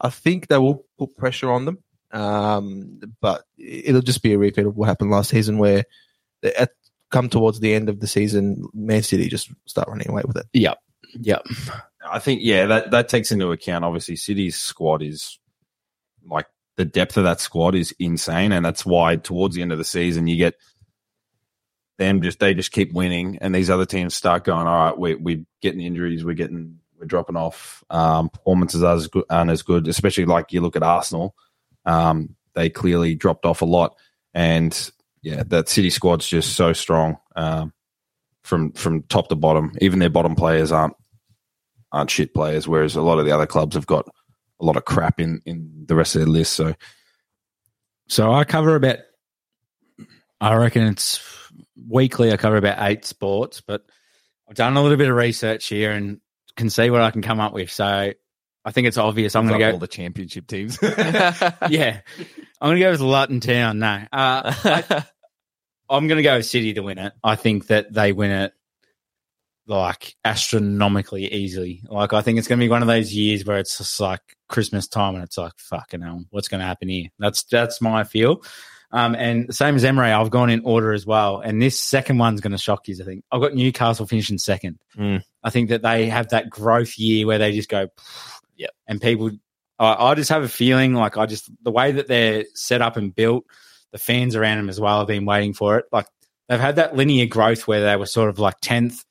I think they will put pressure on them, um, but it'll just be a repeat of what happened last season, where at, come towards the end of the season, Man City just start running away with it. Yep. Yep. I think yeah, that that takes into account obviously City's squad is like the depth of that squad is insane, and that's why towards the end of the season you get them just they just keep winning, and these other teams start going, all right, we we're getting injuries, we're getting we're dropping off, um, performances aren't as good, aren't as good, especially like you look at Arsenal, um, they clearly dropped off a lot, and yeah, that City squad's just so strong. Um, from from top to bottom, even their bottom players aren't aren't shit players, whereas a lot of the other clubs have got a lot of crap in, in the rest of their list. So So I cover about, I reckon it's weekly, I cover about eight sports, but I've done a little bit of research here and can see what I can come up with. So I think it's obvious. I'm going to go all go, the championship teams. yeah, I'm going to go with Luton Town. No, uh, I, I'm going to go with City to win it. I think that they win it like astronomically easily. Like I think it's going to be one of those years where it's just like Christmas time and it's like fucking hell, what's going to happen here? That's that's my feel. Um, and same as Emre, I've gone in order as well. And this second one's going to shock you. I think I've got Newcastle finishing second. Mm. I think that they have that growth year where they just go, Yep. And people, I, I just have a feeling like I just the way that they're set up and built, the fans around them as well have been waiting for it. Like they've had that linear growth where they were sort of like tenth,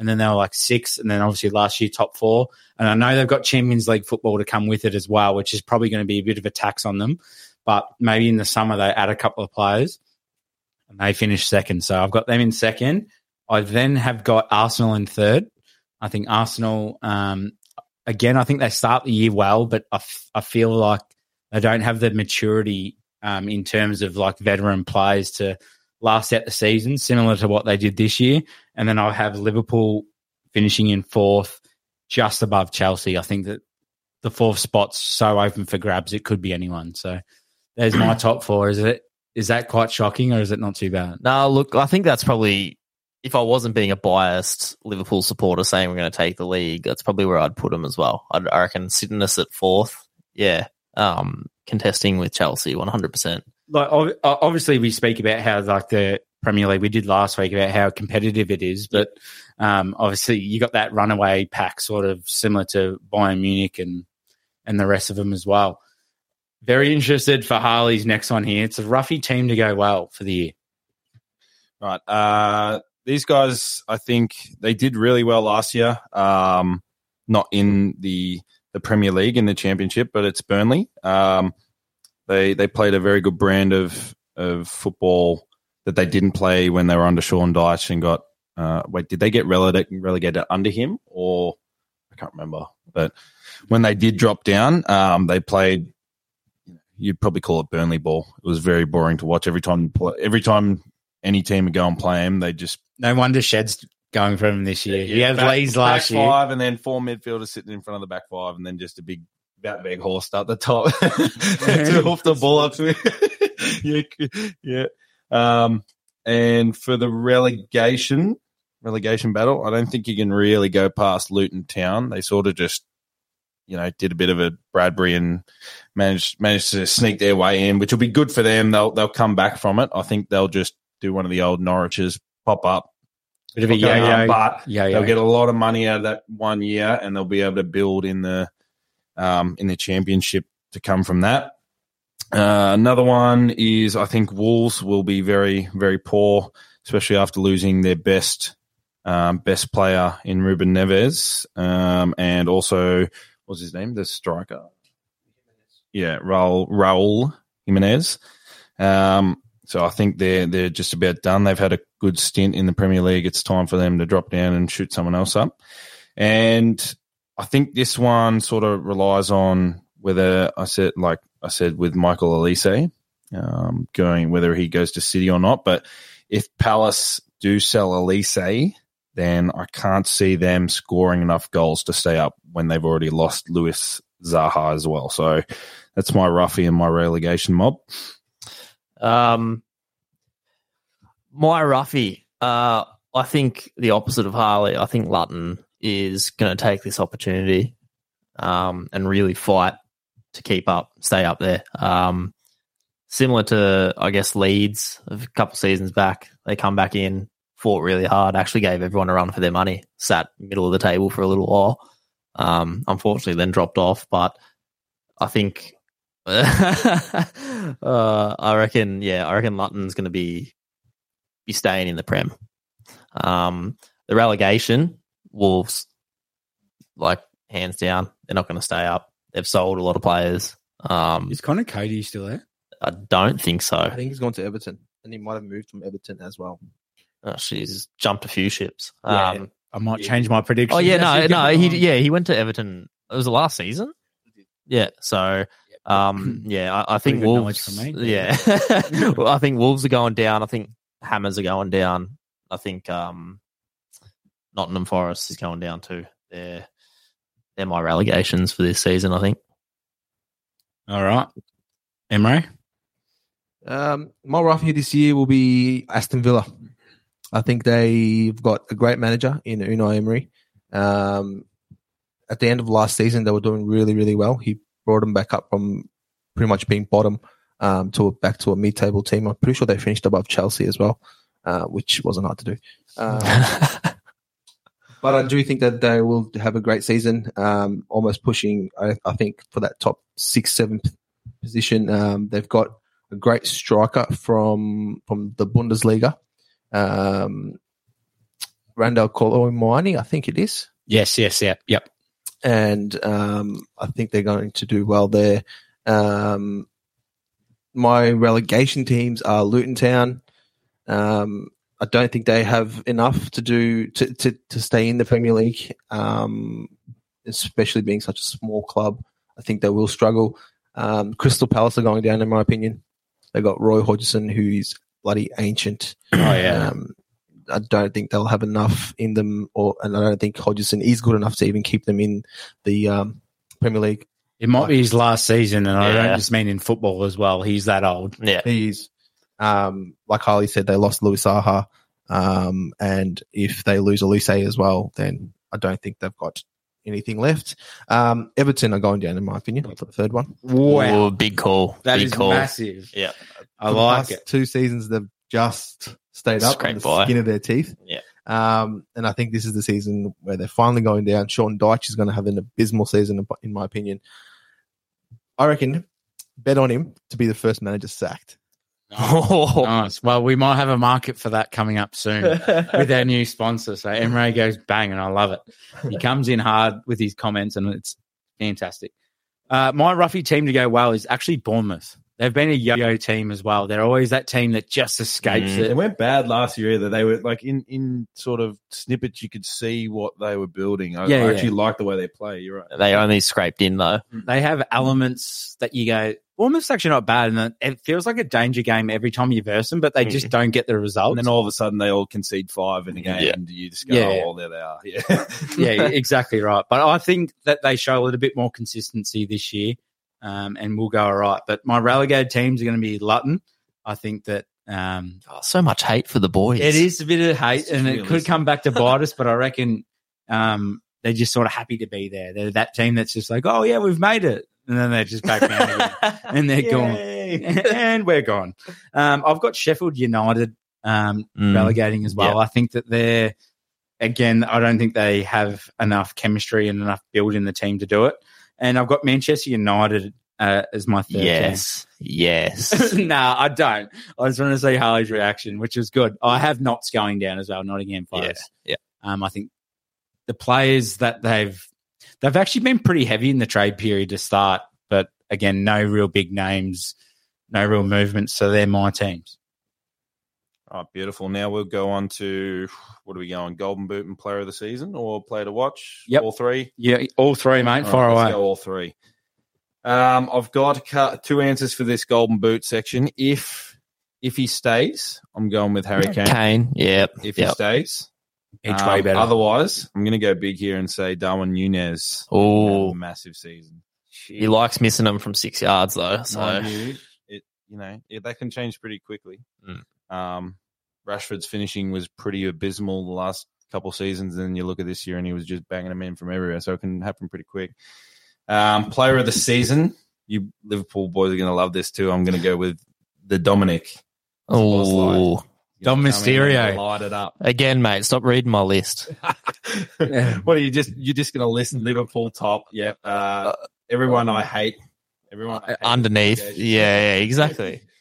and then they were like six, and then obviously last year top four. And I know they've got Champions League football to come with it as well, which is probably going to be a bit of a tax on them. But maybe in the summer they add a couple of players, and they finish second. So I've got them in second. I then have got Arsenal in third. I think Arsenal, um, again, I think they start the year well, but I, f- I feel like they don't have the maturity um, in terms of like veteran players to last out the season, similar to what they did this year. And then I'll have Liverpool finishing in fourth, just above Chelsea. I think that the fourth spot's so open for grabs, it could be anyone. So there's my top four. Is it? Is that quite shocking, or is it not too bad? No, look, I think that's probably if I wasn't being a biased Liverpool supporter saying we're going to take the league, that's probably where I'd put them as well. I'd, I reckon sitting us at fourth, yeah, um, contesting with Chelsea, one hundred percent. like obviously we speak about how like the Premier League we did last week about how competitive it is, but um, obviously you got that runaway pack sort of similar to Bayern Munich and and the rest of them as well. Very interested for Harley's next one here. It's a roughy team to go well for the year. right. Uh, these guys, I think they did really well last year. Um, not in the the Premier League in the Championship, but it's Burnley. Um, they they played a very good brand of of football that they didn't play when they were under Sean Dyche and got. Uh, wait, did they get relegated, relegated under him or I can't remember? But when they did drop down, um, they played. You'd probably call it Burnley ball. It was very boring to watch every time. Every time any team would go and play him, they just No wonder Shed's going for him this year. he had back- Leeds last back year. five, and then four midfielders sitting in front of the back five, and then just a big that big horse at the top to hoof the ball up to it. yeah, yeah. Um, and for the relegation relegation battle, I don't think you can really go past Luton Town. They sort of just you know did a bit of a Bradbury and managed managed to sneak their way in, which will be good for them. They'll they'll come back from it. I think they'll just do one of the old Norwiches, pop up, Bit of a Okay, yo-yo. but Yeah, they'll get a lot of money out of that one year, and they'll be able to build in the um, in the championship to come from that. Uh, another one is I think Wolves will be very very poor, especially after losing their best um, best player in Ruben Neves, um, and also what's his name, the striker. Yeah, Raul Raul Jimenez. Um, so I think they're they're just about done. They've had a good stint in the Premier League. It's time for them to drop down and shoot someone else up. And I think this one sort of relies on whether I said, like I said, with Michael Olise, um, going whether he goes to City or not. But if Palace do sell Olise, then I can't see them scoring enough goals to stay up when they've already lost Lewis Zaha as well. So that's my roughie and my relegation mob. Um, my roughie, uh, I think the opposite of Harley. I think Luton is going to take this opportunity um, and really fight to keep up, stay up there. Um, similar to, I guess, Leeds a couple seasons back. They come back in, fought really hard, actually gave everyone a run for their money, sat middle of the table for a little while. Um, unfortunately, then dropped off. But I think, uh, I reckon, yeah, I reckon Luton's going to be be staying in the Prem. Um, the relegation, Wolves, like hands down, they're not going to stay up. They've sold a lot of players. Um, Is Conor Coady still there? I don't think so. I think he's gone to Everton, and he might have moved from Everton as well. Oh, she's jumped a few ships. Yeah. Um, I might change my prediction. oh yeah, no, no, he yeah he went to Everton. It was the last season. Yeah, so um, yeah, I, I think Pretty good knowledge Wolves. from me. Yeah, well, I think Wolves are going down. I think Hammers are going down. I think um, Nottingham Forest is going down too. They're they're my relegations for this season. I think. All right. Emre? Um, my roughie this year will be Aston Villa. I think they've got a great manager in Unai Emery. Um, at the end of last season, they were doing really, really well. He brought them back up from pretty much being bottom um, to a, back to a mid-table team. I'm pretty sure they finished above Chelsea as well, uh, which wasn't hard to do. Um, but I do think that they will have a great season, um, almost pushing, I, I think, for that top six, seventh position. Um, they've got a great striker from from the Bundesliga, um, Randal Kolo Muani, I think it is, Yes, yes, yeah. Yep. and um, I think they're going to do well there. Um, my relegation teams are Luton Town. Um, I don't think they have enough to do to, to, to stay in the Premier League, um, especially being such a small club. I think they will struggle. Um, Crystal Palace are going down, in my opinion. They got Roy Hodgson, who's bloody ancient. Oh, yeah. Um, I don't think they'll have enough in them, or and I don't think Hodgson is good enough to even keep them in the um, Premier League. It might be his last season, and I don't just mean in football as well. He's that old. yeah, He is, um, like Harley said, they lost Louis Saha, um, and if they lose Olise as well, then I don't think they've got anything left. Um, Everton are going down, in my opinion, for the third one. Ooh, big call. that big is call. massive. Yeah. I For the like it. Two seasons, they've just stayed up on the by. skin of their teeth. Yeah. Um, and I think this is the season where they're finally going down. Sean Dyche is going to have an abysmal season, in my opinion. I reckon bet on him to be the first manager sacked. Oh, Nice. Well, we might have a market for that coming up soon with our new sponsor. So Emre goes bang, and I love it. He comes in hard with his comments, and it's fantastic. Uh, my roughy team to go well is actually Bournemouth. They've been a yo-yo team as well. They're always that team that just escapes Mm. They it. weren't bad last year either. They were like in, in sort of snippets, you could see what they were building. I, Yeah, I yeah. actually like the way they play. You're right. they only scraped in though. They have elements that you go, Bournemouth's actually not bad, and it feels like a danger game every time you verse them, but they just don't get the results. And then all of a sudden, they all concede five in a game, Yeah. and you just go, Yeah. "Oh, well, there they are." Yeah, yeah, exactly right. But I think that they show a little bit more consistency this year, um, and we'll go all right. But my relegated teams are going to be Luton. I think that um, Oh, so much hate for the boys. it is a bit of hate, It's and it could come back to bite us. But I reckon um, they're just sort of happy to be there. They're that team that's just like, oh yeah, we've made it, and then they just back down again, and they're gone, and we're gone. Um, I've got Sheffield United um, Mm. relegating as well. I think that they're again. I don't think they have enough chemistry and enough build in the team to do it. And I've got Manchester United uh, as my third. Yes, yes. no, nah, I don't. I just want to see Harley's reaction, which is good. I have Notts going down as well. Nottingham Forest. yeah. Um, I think the players that they've they've actually been pretty heavy in the trade period to start, but again, no real big names, no real movements. So they're my teams. All right, beautiful. Now we'll go on to what are we going? Golden Boot and Player of the Season or Player to Watch? Yep. all three. Yeah, all three, mate. All Far right, let's away. go all three. Um, I've got two answers for this Golden Boot section. If if he stays, I'm going with Harry Kane. Kane, yep, If he stays, Each Um, way better. Otherwise, I'm going to go big here and say Darwin Nunez. Oh, massive season. he likes missing them from six yards though. So you, it you know it, that can change pretty quickly. Mm. Um, Rashford's finishing was pretty abysmal the last couple seasons, and then you look at this year and he was just banging them in from everywhere, so it can happen pretty quick. Um, player of the season, you Liverpool boys are going to love this too. I'm going to go with the Dominic. oh, Dom He's gonna Mysterio. Light it up. again, mate, stop reading my list. what are you just you're just going to listen Liverpool top? Yep. Uh, everyone I hate. Everyone I hate. Underneath, yeah, yeah, exactly.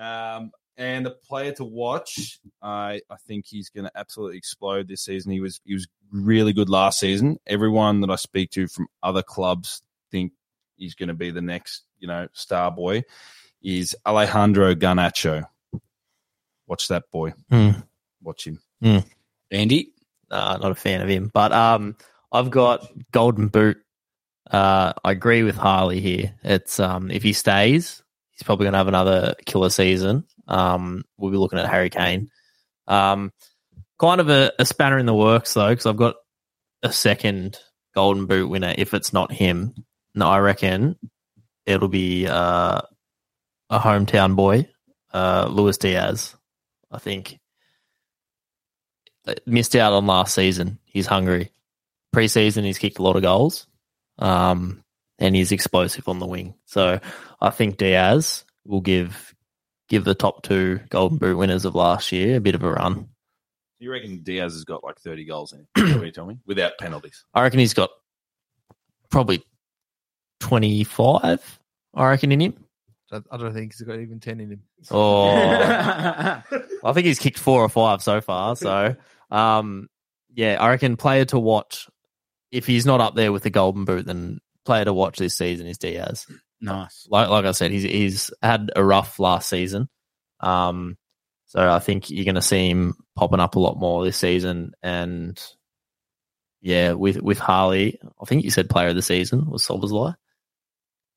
Um, and the player to watch, I I think he's going to absolutely explode this season. He was he was really good last season. Everyone that I speak to from other clubs think he's going to be the next you know star boy. Is Alejandro Garnacho? Watch that boy. Hmm. Watch him. Andy. uh, not a fan of him. But um, I've got Golden Boot. Uh, I agree with Harley here. It's um, if he stays, he's probably going to have another killer season. Um, we'll be looking at Harry Kane. Um, kind of a, a spanner in the works though, because I've got a second Golden Boot winner. If it's not him, no, I reckon it'll be uh, a hometown boy, uh, Luis Diaz. I think uh, missed out on last season. He's hungry. Preseason, he's kicked a lot of goals, um, and he's explosive on the wing. So I think Diaz will give give the top two Golden Boot winners of last year a bit of a run. Do you reckon Diaz has got like thirty goals in it? Is that what you tell me without penalties. I reckon he's got probably twenty five. I reckon in him. I I don't think he's got even 10 in him. Oh, I think he's kicked four or five so far. So, um, yeah, I reckon player to watch. If he's not up there with the Golden Boot, then player to watch this season is Diaz. nice. Like like I said, he's he's had a rough last season. Um, so I think you're going to see him popping up a lot more this season. And yeah, with with Harley, I think you said player of the season was Szoboszlai.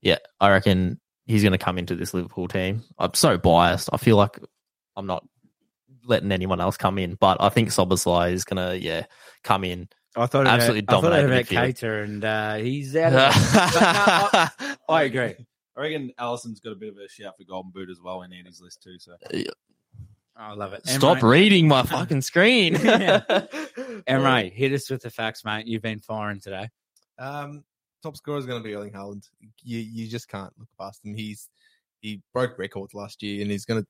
Yeah, I reckon he's going to come into this Liverpool team. I'm so biased. I feel like I'm not letting anyone else come in, but I think Szoboszlai is going to yeah come in. I thought Absolutely about, I thought dominated about midfield. Keita, and uh, he's out. Of it. I agree. I reckon Alisson's got a bit of a shout for Golden Boot as well in Andy's list too. So I love it. Stop Emre, reading my fucking screen. Emre, hit us with the facts, mate. You've been firing today. Um, top scorer is going to be Erling Haaland. You you just can't look past him. He's he broke records last year, and he's going to.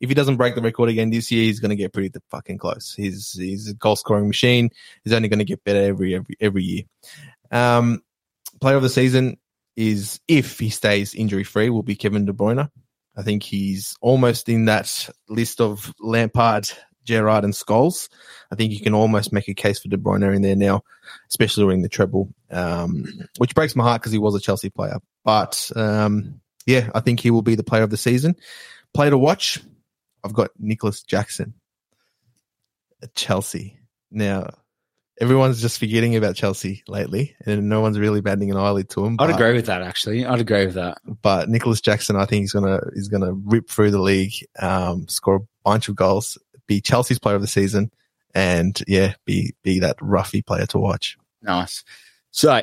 If he doesn't break the record again this year, he's going to get pretty fucking close. He's he's a goal scoring machine. He's only going to get better every every every year. Um, player of the season is if he stays injury free will be Kevin De Bruyne. I think he's almost in that list of Lampard, Gerrard, and Scholes. I think you can almost make a case for De Bruyne in there now, especially during the treble, um, which breaks my heart because he was a Chelsea player. But um, yeah, I think he will be the player of the season. Player to watch, I've got Nicolas Jackson at Chelsea. Now, everyone's just forgetting about Chelsea lately, and no one's really batting an eyelid to him. I'd but- agree with that. Actually, I'd agree with that. but Nicolas Jackson, I think he's gonna he's gonna rip through the league, um, score a bunch of goals, be Chelsea's player of the season, and yeah, be be that roughy player to watch. Nice. So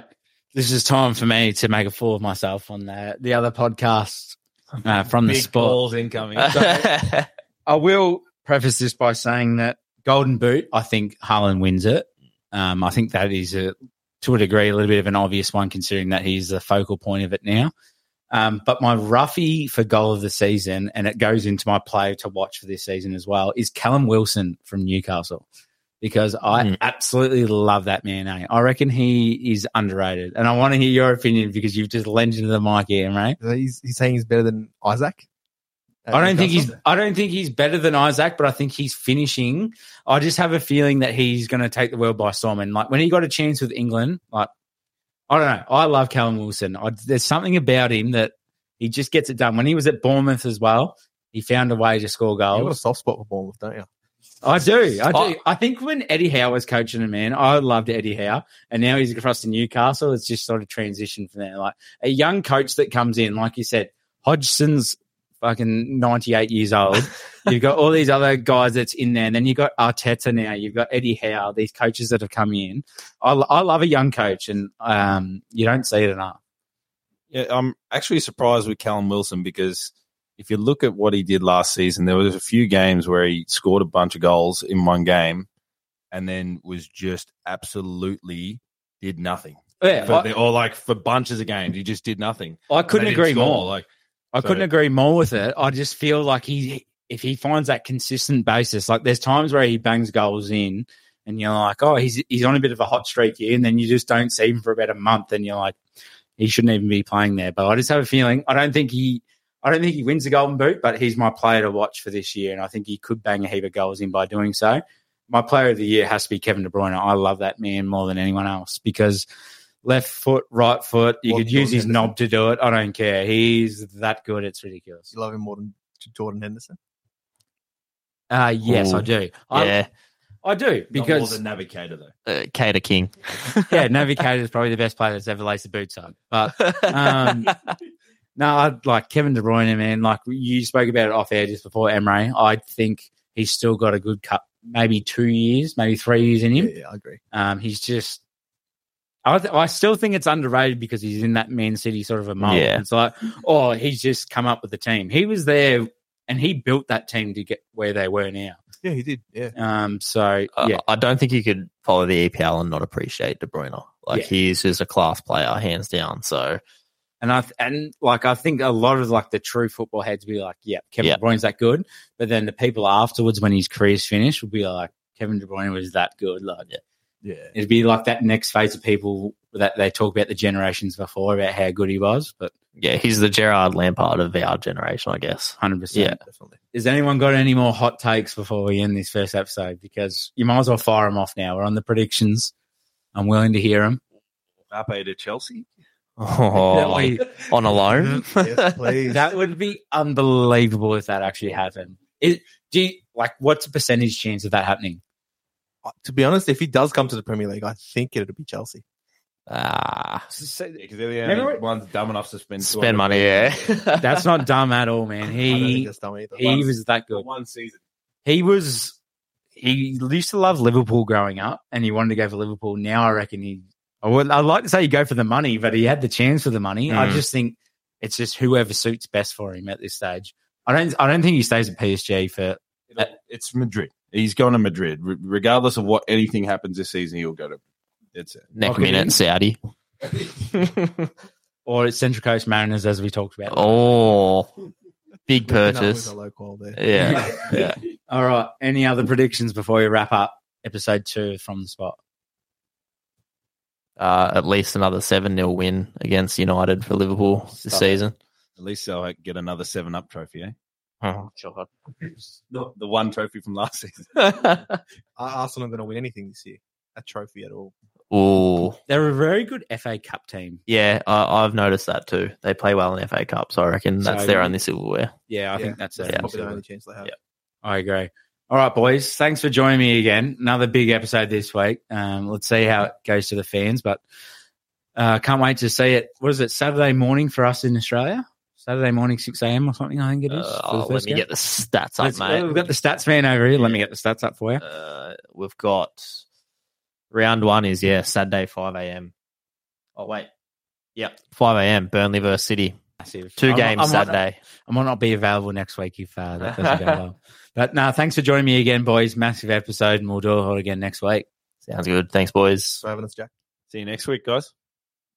this is time for me to make a fool of myself on the the other podcast uh, from the big spot. balls incoming. I will preface this by saying that Golden Boot, I think Haaland wins it. Um, I think that is a, to a degree, a little bit of an obvious one, considering that he's the focal point of it now. Um, but my roughie for goal of the season, and it goes into my play to watch for this season as well, is Callum Wilson from Newcastle. Because I Mm. absolutely love that man. Eh? I reckon he is underrated. And I want to hear your opinion because you've just lent into the mic here, mate. He's he's saying he's better than Isak. I don't think he's. I don't think he's better than Isak, but I think he's finishing. I just have a feeling that he's going to take the world by storm. And like when he got a chance with England, like I don't know. I love Callum Wilson. I, there's something about him that he just gets it done. When he was at Bournemouth as well, He found a way to score goals. You've got a soft spot for Bournemouth, don't you? I do. I do. I- I think when Eddie Howe was coaching him, man, I loved Eddie Howe. And now he's across to Newcastle. It's just sort of transition from there. Like a young coach that comes in, like you said, Hodgson's fucking 98 years old. You've got all these other guys that's in there. And then you've got Arteta now. You've got Eddie Howe, these coaches that have come in. I, I love a young coach, and um, you don't see it enough. Yeah, I'm actually surprised with Callum Wilson because if you look at what he did last season, there was a few games where he scored a bunch of goals in one game and then was just absolutely did nothing. Yeah, For I, or like for bunches of games, he just did nothing. I couldn't agree more. Like I So- couldn't agree more with it. I just feel like he, if he finds that consistent basis, like there's times where he bangs goals in, and you're like, oh, he's he's on a bit of a hot streak here, and then you just don't see him for about a month, and you're like, he shouldn't even be playing there. But I just have a feeling I don't think he. I don't think he wins the Golden Boot, but he's my player to watch for this year, and I think he could bang a heap of goals in by doing so. My player of the year has to be Kevin De Bruyne. I love that man more than anyone else because left foot, right foot, you Well, could use Jordan his Henderson. knob to do it. I don't care. He's that good. It's ridiculous. You love him more than Jordan Henderson. Uh, yes, I do. I, Yeah, I do because the navigator though. uh, Cater King. yeah, Navigator is probably the best player that's ever laced the boots up. But um, no, I like Kevin De Bruyne, man. Like you spoke about it off air just before Emre. I think he's still got a good cut, maybe two years, maybe three years in Yeah, him. yeah, I agree. Um, he's just. I, th- I still think it's underrated because he's in that Man City sort of a mold. Yeah. It's like, oh, he's just come up with the team. He was there and he built that team to get where they were now. Yeah, he did. Yeah. Um, so Uh, yeah, I don't think you could follow the EPL and not appreciate De Bruyne. Like Yeah. he's just a class player, hands down. So And I and like I think a lot of like the true football heads be like, yeah, Kevin Yeah. De Bruyne's that good. But then the people afterwards, when his career's finished, will be like, Kevin De Bruyne was that good. Like Yeah. It'd be like that next phase of people that they talk about the generations before about how good he was. But yeah, he's the Gerard Lampard of our generation, I guess. hundred percent. Yeah. Definitely. Has anyone got any more hot takes before we end this first episode? Because you might as well fire them off now. We're on the predictions. I'm willing to hear them. Mbappe to Chelsea. Oh, on a loan. yes, please. That would be unbelievable if that actually happened. It, do you, like what's the percentage chance of that happening? Uh, to be honest, if he does come to the Premier League, I think it'll be Chelsea. ah, because they're the only it- ones dumb enough to spend spend money. Yeah, That's not dumb at all, man. I don't think He that's dumb either. he was that good. one season. He was he used to love Liverpool growing up, and he wanted to go for Liverpool. Now I reckon he. I would. I'd like to say he go for the money, but he had the chance for the money. I Mm. just think it's just whoever suits best for him at this stage. I don't. I don't think he stays at PSG for. It'll- It's Madrid. He's going to Madrid, Re- regardless of what anything happens this season. He'll go to. That's it. neck Okay. minute Saudi. Or it's Central Coast Mariners, as we talked about. oh, big purchase. with a low call there. Yeah, yeah. All right. Any other predictions before we wrap up episode two from the spot? Uh, at least another seven 0 win against United for Liverpool this Stop it. season. At least they'll get another seven up trophy, eh? Oh, God. The, the one trophy from last season. Arsenal are Arsenal going to win anything this year? A trophy at all? Ooh, They're a very good FA Cup team. yeah, I, I've noticed that too. They play well in FA Cup, so I reckon that's So- their only silverware. Yeah, I Yeah, think that's it. yeah. Probably the only chance they have. Yeah. I agree. All right, boys. Thanks for joining me again. Another big episode this week. Um, let's see how it goes to the fans, but uh, can't wait to see it. What is it? Saturday morning for us in Australia. Saturday morning, six a.m. or something. I think it is. Uh, oh, let first me game. get the stats up, Let's- mate. We've got the stats man over here. Let me get the stats up for you. Uh, we've got round one is yeah Saturday five a.m. Oh wait, yep five a.m. Burnley versus City. Massive. Two I might- games I might- Saturday. I might not be available next week if uh, that doesn't go well. But no, thanks for joining me again, boys. Massive episode, and we'll do it all again next week. Sounds good. Thanks, boys. So having us, Jack. See you next week, guys.